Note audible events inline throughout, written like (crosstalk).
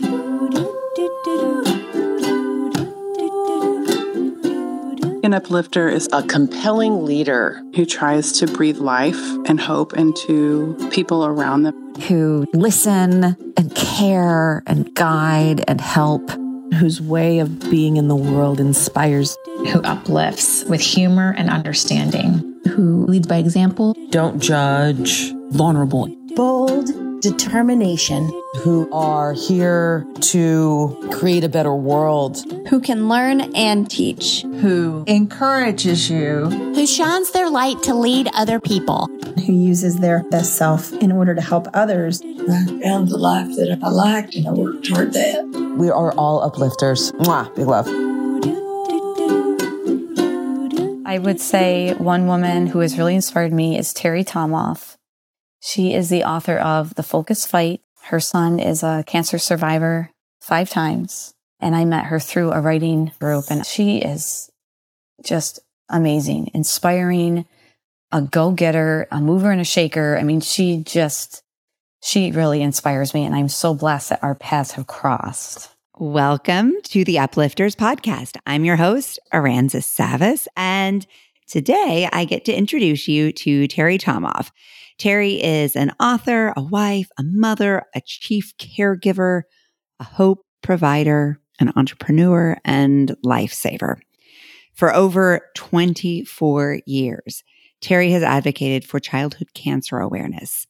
An uplifter is a compelling leader who tries to breathe life and hope into people around them, who listen and care and guide and help, whose way of being in the world inspires, who uplifts with humor and understanding, who leads by example, don't judge, vulnerable, bold determination, who are here to create a better world, who can learn and teach, who encourages you, who shines their light to lead other people, who uses their best self in order to help others. I found the life that I liked and I worked toward that. We are all uplifters. Mwah, big love. I would say one woman who has really inspired me is Terri Tomoff. She is the author of The Focused Fight. Her son is a cancer survivor five times. And I met her through a writing group, and she is just amazing, inspiring, a go getter, a mover and a shaker. I mean, she just, she really inspires me. And I'm so blessed that our paths have crossed. Welcome to the Uplifters podcast. I'm your host, Aranza Savas, and today I get to introduce you to Terri Tomoff. Terri is an author, a wife, a mother, a chief caregiver, a hope provider, an entrepreneur, and lifesaver. For over 24 years, Terri has advocated for childhood cancer awareness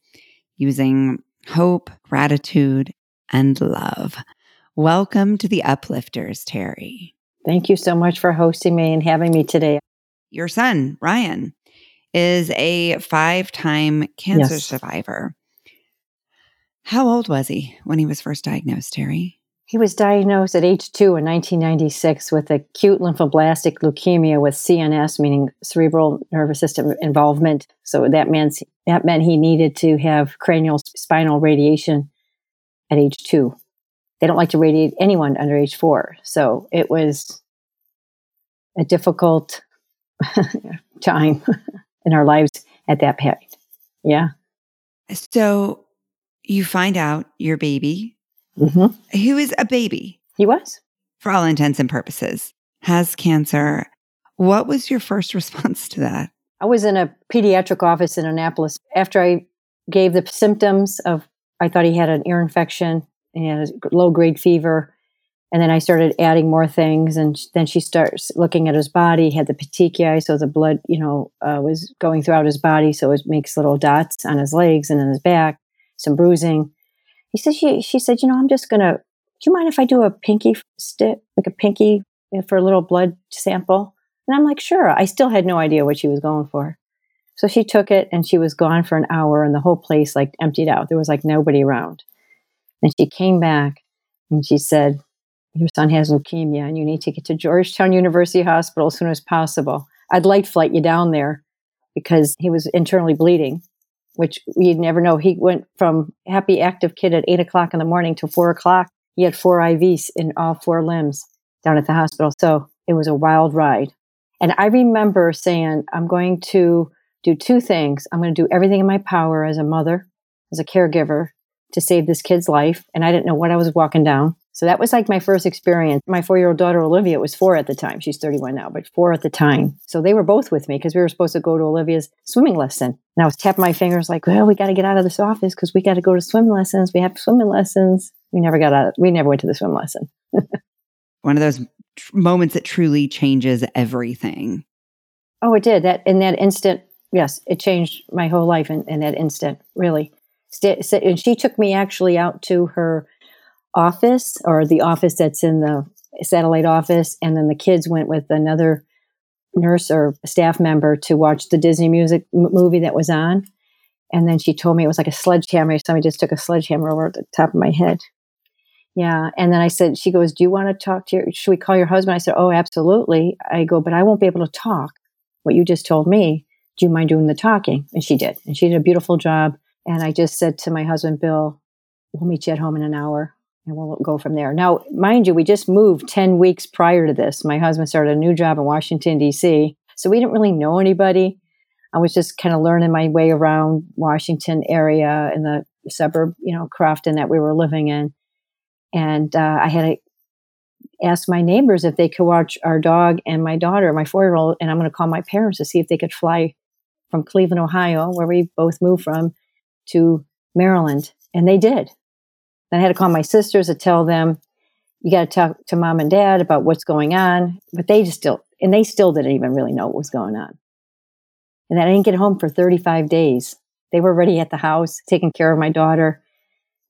using hope, gratitude, and love. Welcome to the Uplifters, Terry. Thank you so much for hosting me and having me today. Your son, Ryan, is a five time cancer yes. survivor. How old was he when he was first diagnosed, Terri? He was diagnosed at age two in 1996 with acute lymphoblastic leukemia with CNS, meaning cerebral nervous system involvement. So that meant that meant he needed to have cranial spinal radiation at age two. They don't like to radiate anyone under age four, so it was a difficult (laughs) time (laughs) in our lives at that point. Yeah. So you find out your baby, mm-hmm. who is a baby. He was. For all intents and purposes, has cancer. What was your first response to that? I was in a pediatric office in Annapolis. After I gave the symptoms of, I thought he had an ear infection and a low grade fever. And then I started adding more things, and then she starts looking at his body. He had the petechiae, so the blood, you know, uh, was going throughout his body, so it makes little dots on his legs and in his back, some bruising. He said, she, she said, you know, I'm just gonna. Do you mind if I do a pinky stick, like a pinky eh, for a little blood sample? And I'm like, sure. I still had no idea what she was going for. So she took it, and she was gone for an hour, and the whole place like emptied out. There was like nobody around. And she came back, and she said, your son has leukemia and you need to get to Georgetown University Hospital as soon as possible. I'd light flight you down there because he was internally bleeding, which we'd never know. He went from happy, active kid at eight o'clock in the morning to four o'clock. He had four IVs in all four limbs down at the hospital. So it was a wild ride. And I remember saying, I'm going to do two things. I'm going to do everything in my power as a mother, as a caregiver to save this kid's life. And I didn't know what I was walking down. So that was like my first experience. My four year old daughter, Olivia, was four at the time. She's 31 now, but four at the time. So they were both with me because we were supposed to go to Olivia's swimming lesson. And I was tapping my fingers like, well, we got to get out of this office because we got to go to swim lessons. We have swimming lessons. We never got out. Of, we never went to the swim lesson. (laughs) One of those tr- moments that truly changes everything. Oh, it did. That in that instant, yes, it changed my whole life in, in that instant, really. And she took me actually out to her office or the office that's in the satellite office. And then the kids went with another nurse or staff member to watch the Disney music m- movie that was on. And then she told me it was like a sledgehammer. Somebody just took a sledgehammer over the top of my head. Yeah. And then I said, she goes, Do you want to talk to your, should we call your husband? I said, Oh, absolutely. I go, But I won't be able to talk what you just told me. Do you mind doing the talking? And she did. And she did a beautiful job. And I just said to my husband, Bill, we'll meet you at home in an hour and we'll go from there. Now, mind you, we just moved 10 weeks prior to this. My husband started a new job in Washington, D.C. So we didn't really know anybody. I was just kind of learning my way around Washington area in the suburb, you know, Crofton that we were living in. And uh, I had to ask my neighbors if they could watch our dog and my daughter, my four year old, and I'm going to call my parents to see if they could fly from Cleveland, Ohio, where we both moved from, to Maryland. And they did. Then I had to call my sisters to tell them, you got to talk to mom and dad about what's going on. But they just still, and they still didn't even really know what was going on. And then I didn't get home for 35 days. They were already at the house taking care of my daughter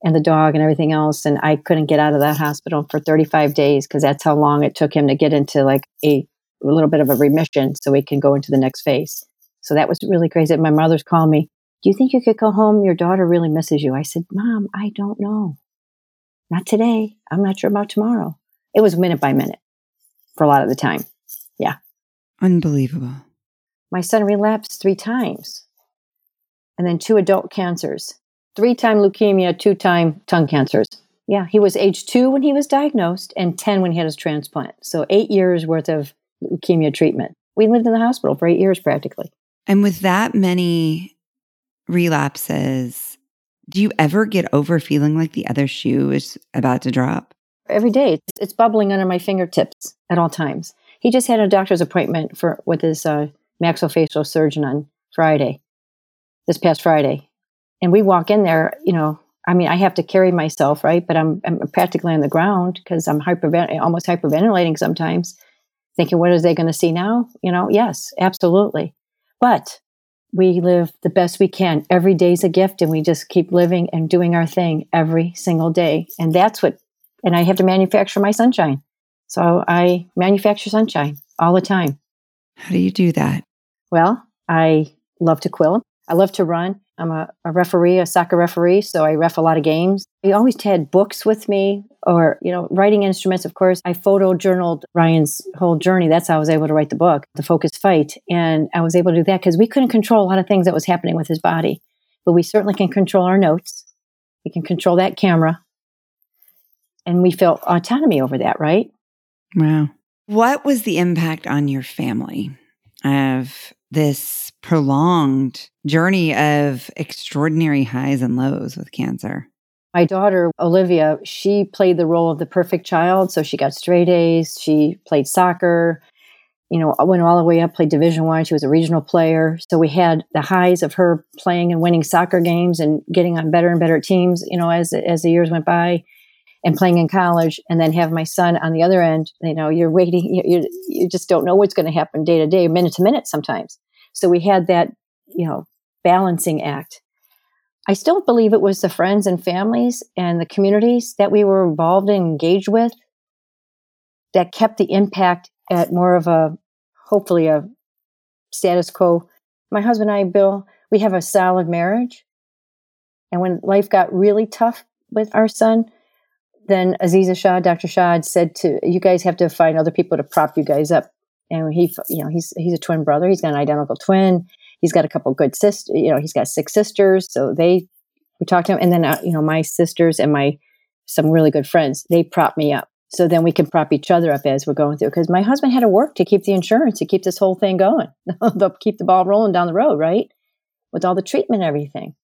and the dog and everything else. And I couldn't get out of that hospital for 35 days because that's how long it took him to get into like a, a little bit of a remission so he can go into the next phase. So that was really crazy. My mother's called me. Do you think you could go home? Your daughter really misses you. I said, Mom, I don't know. Not today. I'm not sure about tomorrow. It was minute by minute for a lot of the time. Yeah. Unbelievable. My son relapsed three times and then two adult cancers three time leukemia, two time tongue cancers. Yeah, he was age two when he was diagnosed and 10 when he had his transplant. So eight years worth of leukemia treatment. We lived in the hospital for eight years practically. And with that many relapses, do you ever get over feeling like the other shoe is about to drop? Every day, it's bubbling under my fingertips at all times. He just had a doctor's appointment for with his uh, maxillofacial surgeon on Friday, this past Friday, and we walk in there, you know, I mean, I have to carry myself, right? But I'm, I'm practically on the ground because I'm almost hyperventilating sometimes, thinking, what are they going to see now? You know, yes, absolutely. But we live the best we can. Every day's a gift, and we just keep living and doing our thing every single day. And that's what, and I have to manufacture my sunshine. So I manufacture sunshine all the time. How do you do that? Well, I love to quill. I love to run. I'm a, a, referee, a soccer referee, so I ref a lot of games. I always had books with me or, you know, writing instruments, of course. I photo journaled Ryan's whole journey. That's how I was able to write the book, The Focused Fight. And I was able to do that because we couldn't control a lot of things that was happening with his body. But we certainly can control our notes. We can control that camera. And we felt autonomy over that, right? Wow. What was the impact on your family of this prolonged journey of extraordinary highs and lows with cancer. My daughter, Olivia, she played the role of the perfect child. So she got straight A's. She played soccer, you know, went all the way up, played Division One. She was a regional player. So we had the highs of her playing and winning soccer games and getting on better and better teams, you know, as, as the years went by and playing in college and then have my son on the other end you know you're waiting you, you, you just don't know what's going to happen day to day minute to minute sometimes so we had that you know balancing act i still believe it was the friends and families and the communities that we were involved and engaged with that kept the impact at more of a hopefully a status quo my husband and i bill we have a solid marriage and when life got really tough with our son then Aziza Shah, Dr. Shah said to you guys have to find other people to prop you guys up. And he, you know, he's he's a twin brother. He's got an identical twin. He's got a couple good sisters. You know, he's got six sisters. So they we talked to him, and then uh, you know my sisters and my some really good friends they prop me up. So then we can prop each other up as we're going through. Because my husband had to work to keep the insurance to keep this whole thing going, (laughs) to keep the ball rolling down the road, right? With all the treatment and everything.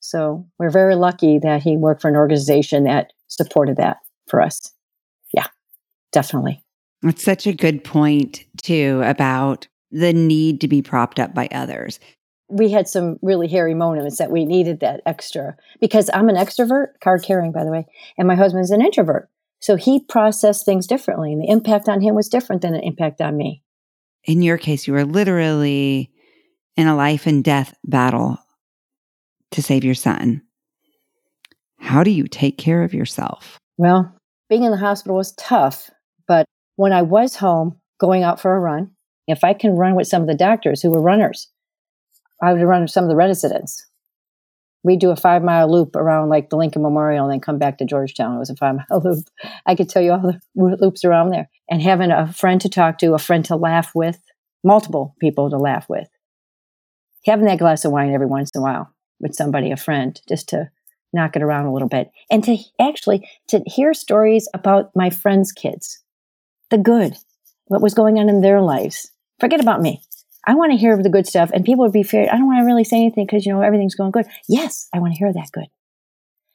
So we're very lucky that he worked for an organization that supported that for us. Yeah, definitely. That's such a good point, too, about the need to be propped up by others. We had some really hairy moments that we needed that extra because I'm an extrovert, card carrying, by the way, and my husband's an introvert. So he processed things differently, and the impact on him was different than the impact on me. In your case, you were literally in a life and death battle to save your son. How do you take care of yourself? Well, being in the hospital was tough, but when I was home going out for a run, if I can run with some of the doctors who were runners, I would run with some of the residents. We'd do a five mile loop around like the Lincoln Memorial and then come back to Georgetown. It was a five mile (laughs) loop. I could tell you all the loops around there. And having a friend to talk to, a friend to laugh with, multiple people to laugh with. Having that glass of wine every once in a while with somebody, a friend, just to knock it around a little bit and to actually to hear stories about my friends kids the good what was going on in their lives forget about me i want to hear the good stuff and people would be feared i don't want to really say anything because you know everything's going good yes i want to hear that good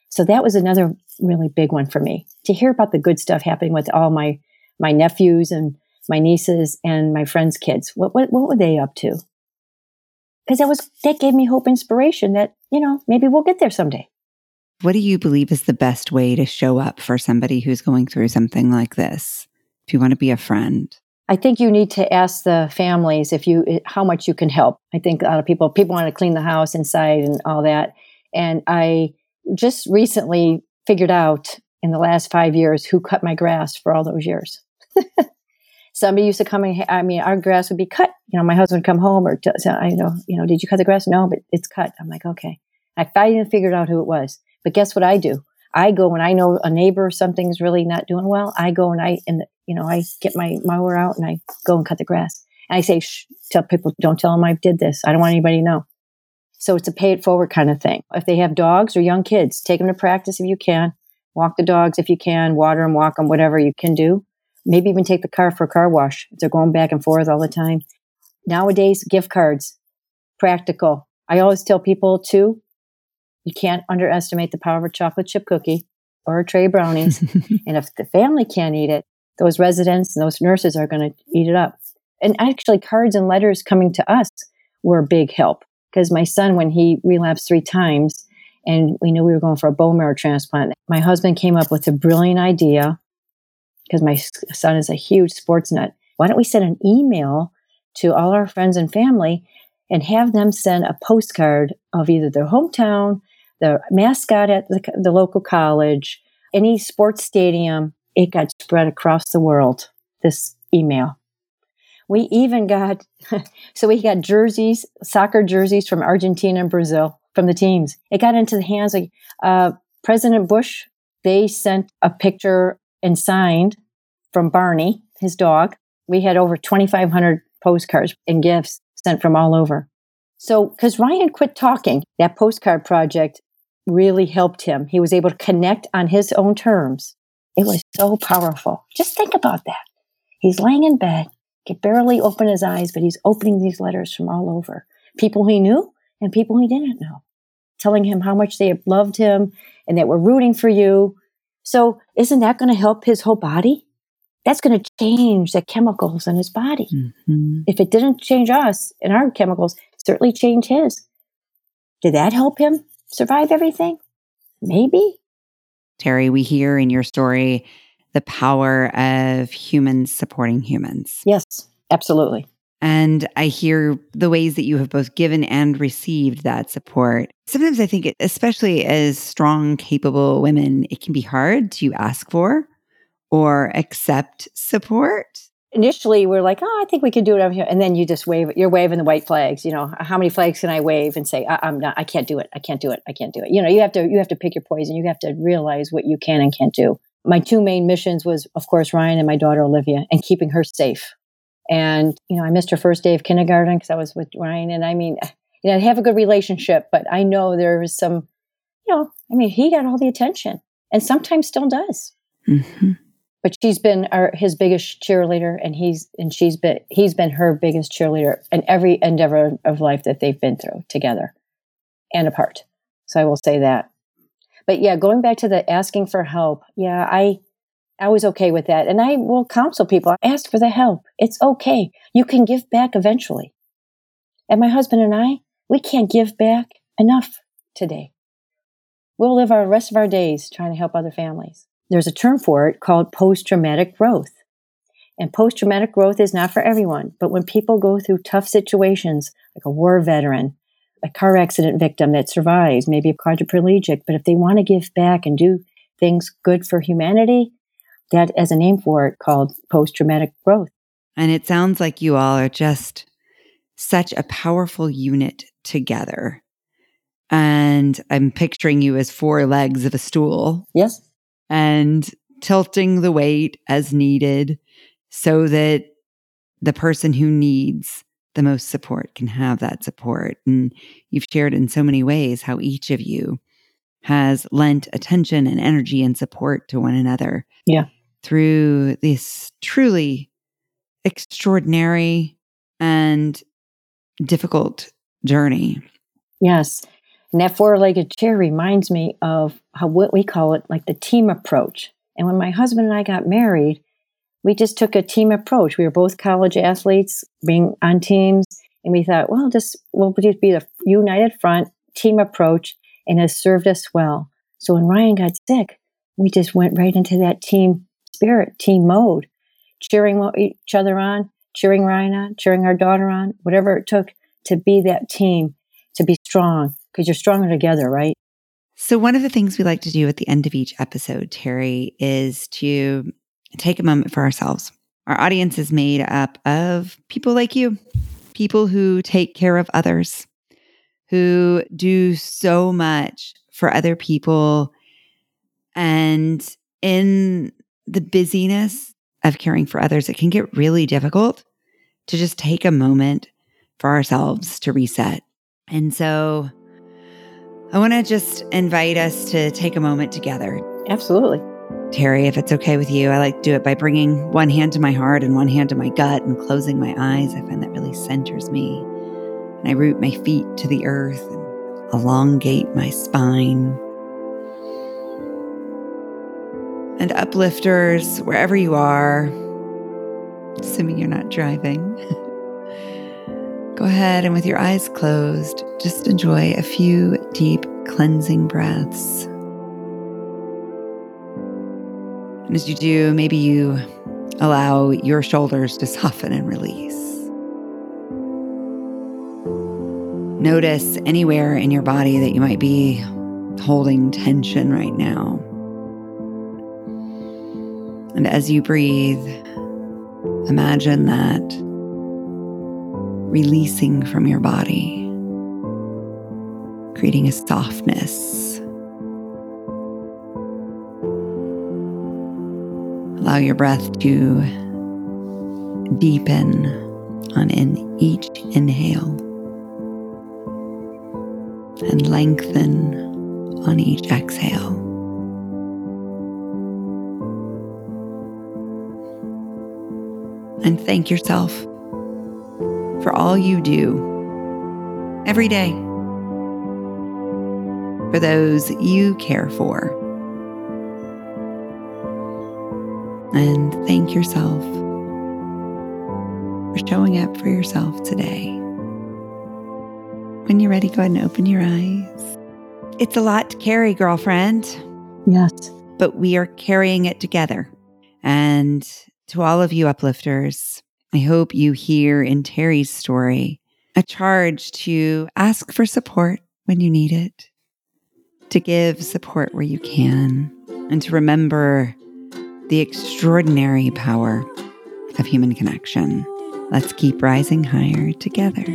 So that was another really big one for me to hear about the good stuff happening with all my my nephews and my nieces and my friends' kids. What what what were they up to? Because that was that gave me hope, inspiration that you know maybe we'll get there someday. What do you believe is the best way to show up for somebody who's going through something like this? If you want to be a friend, I think you need to ask the families if you eh, how much you can help. I think a lot of people people want to clean the house inside and all that, and I just recently figured out in the last five years who cut my grass for all those years. (laughs) Somebody used to come and I mean, our grass would be cut. You know, my husband would come home or I know, you know, did you cut the grass? No, but it's cut. I'm like, okay. I finally figured out who it was. But guess what I do? I go when I know a neighbor something's really not doing well. I go and I and you know I get my mower out and I go and cut the grass. And I say, Shh, tell people, don't tell them I did this. I don't want anybody to know. So it's a pay it forward kind of thing. If they have dogs or young kids, take them to practice if you can. Walk the dogs if you can. Water them, walk them, whatever you can do. Maybe even take the car for a car wash they're going back and forth all the time. Nowadays, gift cards, practical. I always tell people too, you can't underestimate the power of a chocolate chip cookie or a tray of brownies. (laughs) and if the family can't eat it, those residents and those nurses are going to eat it up. And actually, cards and letters coming to us were a big help because my son, when he relapsed three times and we knew we were going for a bone marrow transplant, my husband came up with a brilliant idea because my son is a huge sports nut. Why don't we send an email to all our friends and family and have them send a postcard of either their hometown, the mascot at the, the local college, any sports stadium? It got spread across the world, this email. We even got, (laughs) so we got jerseys, soccer jerseys from Argentina and Brazil from the teams. It got into the hands of uh, President Bush. They sent a picture and signed from Barney, his dog. We had over 2,500 postcards and gifts sent from all over. So, because Ryan quit talking, that postcard project really helped him. He was able to connect on his own terms. It was so powerful. Just think about that. He's laying in bed could barely open his eyes, but he's opening these letters from all over. People he knew and people he didn't know, telling him how much they loved him and that we're rooting for you. So isn't that going to help his whole body? That's going to change the chemicals in his body. Mm-hmm. If it didn't change us and our chemicals, certainly change his. Did that help him survive everything? Maybe. Terri, we hear in your story the power of humans supporting humans. Yes, absolutely. And I hear the ways that you have both given and received that support. Sometimes I think, it, especially as strong, capable women, it can be hard to ask for or accept support. Initially, we're like, oh, I think we can do it over here. And then you just wave, you're waving the white flags. You know, how many flags can I wave and say, I- am not, I can't do it. I can't do it. I can't do it. You know, you have to, you have to pick your poison. You have to realize what you can and can't do my two main missions was, of course, Ryan and my daughter Olivia, and keeping her safe. And you know, I missed her first day of kindergarten because I was with Ryan, and I mean, (sighs) you know, I have a good relationship, but I know there was some, you know, I mean, he got all the attention, and sometimes still does. Mm-hmm. But she's been our his biggest cheerleader, and he's and she's been he's been her biggest cheerleader in every endeavor of life that they've been through together and apart. So I will say that. But yeah, going back to the asking for help, yeah, I I was okay with that. And I will counsel people, ask for the help. It's okay. You can give back eventually. And my husband and I, we can't give back enough today. We'll live our rest of our days trying to help other families. There's a term for it called post traumatic growth. And post traumatic growth is not for everyone, but when people go through tough situations, like a war veteran, a car accident victim that survives, maybe a quadriplegic, but if they want to give back and do things good for humanity, that has a name for it called post traumatic growth. And it sounds like you all are just such a powerful unit together. And I'm picturing you as four legs of a stool. Yes. And tilting the weight as needed so that the person who needs the most support can have that support. And you've shared in so many ways how each of you has lent attention and energy and support to one another. Yeah. Through this truly extraordinary and difficult journey. Yes. And that four legged chair reminds me of how what we call it like the team approach. And when my husband and I got married, we just took a team approach. We were both college athletes being on teams. And we thought, well, this will just be the united front team approach and has served us well. So when Ryan got sick, we just went right into that team spirit, team mode, cheering each other on, cheering Ryan on, cheering our daughter on, whatever it took to be that team, to be strong, because you're stronger together, right? So, one of the things we like to do at the end of each episode, Terri, is to take a moment for ourselves. Our audience is made up of people like you, people who take care of others, who do so much for other people. And in the busyness of caring for others, it can get really difficult to just take a moment for ourselves to reset. And so I want to just invite us to take a moment together. Absolutely. Terri, if it's okay with you, I like to do it by bringing one hand to my heart and one hand to my gut and closing my eyes. I find that really centers me. And I root my feet to the earth and elongate my spine. And uplifters, wherever you are, assuming you're not driving, (laughs) go ahead and with your eyes closed, just enjoy a few deep cleansing breaths. And as you do, maybe you allow your shoulders to soften and release. Notice anywhere in your body that you might be holding tension right now. And as you breathe, imagine that releasing from your body, creating a softness. Allow your breath to deepen on in each inhale and lengthen on each exhale. and thank yourself for all you do every day for those you care for. And thank yourself for showing up for yourself today. When you're ready, go ahead and open your eyes. It's a lot to carry, girlfriend. Yes. But we are carrying it together. And to all of you uplifters, I hope you hear in Terri's story a charge to ask for support when you need it, to give support where you can, and to remember the extraordinary power of human connection. Let's keep rising higher together.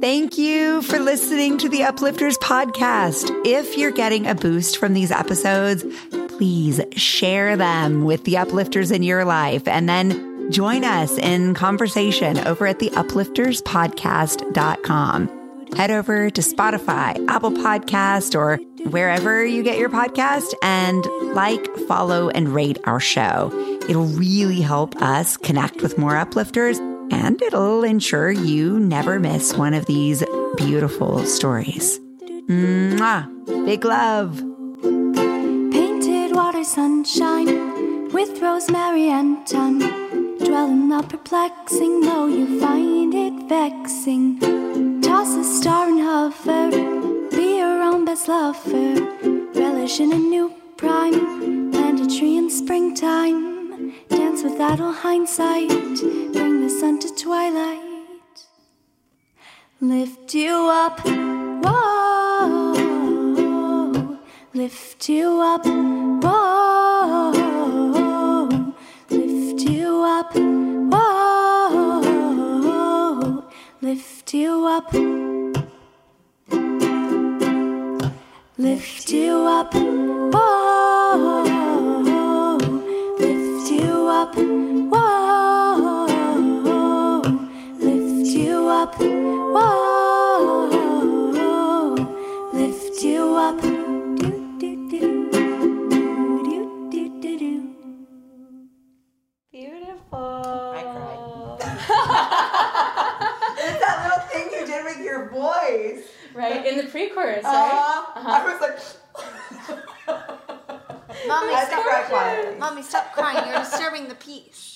Thank you for listening to the Uplifters podcast. If you're getting a boost from these episodes, please share them with the uplifters in your life and then join us in conversation over at the uplifterspodcast.com. Head over to Spotify, Apple Podcast, or wherever you get your podcast and like, follow, and rate our show. It'll really help us connect with more uplifters and it'll ensure you never miss one of these beautiful stories. Mwah! Big love Painted water sunshine with rosemary and thyme. Dwell in the perplexing, though you find it vexing. Toss a star and hover, be your own best lover. Relish in a new prime, plant a tree in springtime. Dance with idle hindsight, bring the sun to twilight. Lift you up, whoa, lift you up. Whoa, up. Whoa, lift you up. Lift you up. Right? In pre-chorus, uh, right? Uh-huh. I was like. Mommy, stop! Mommy, stop crying. You're disturbing the peace.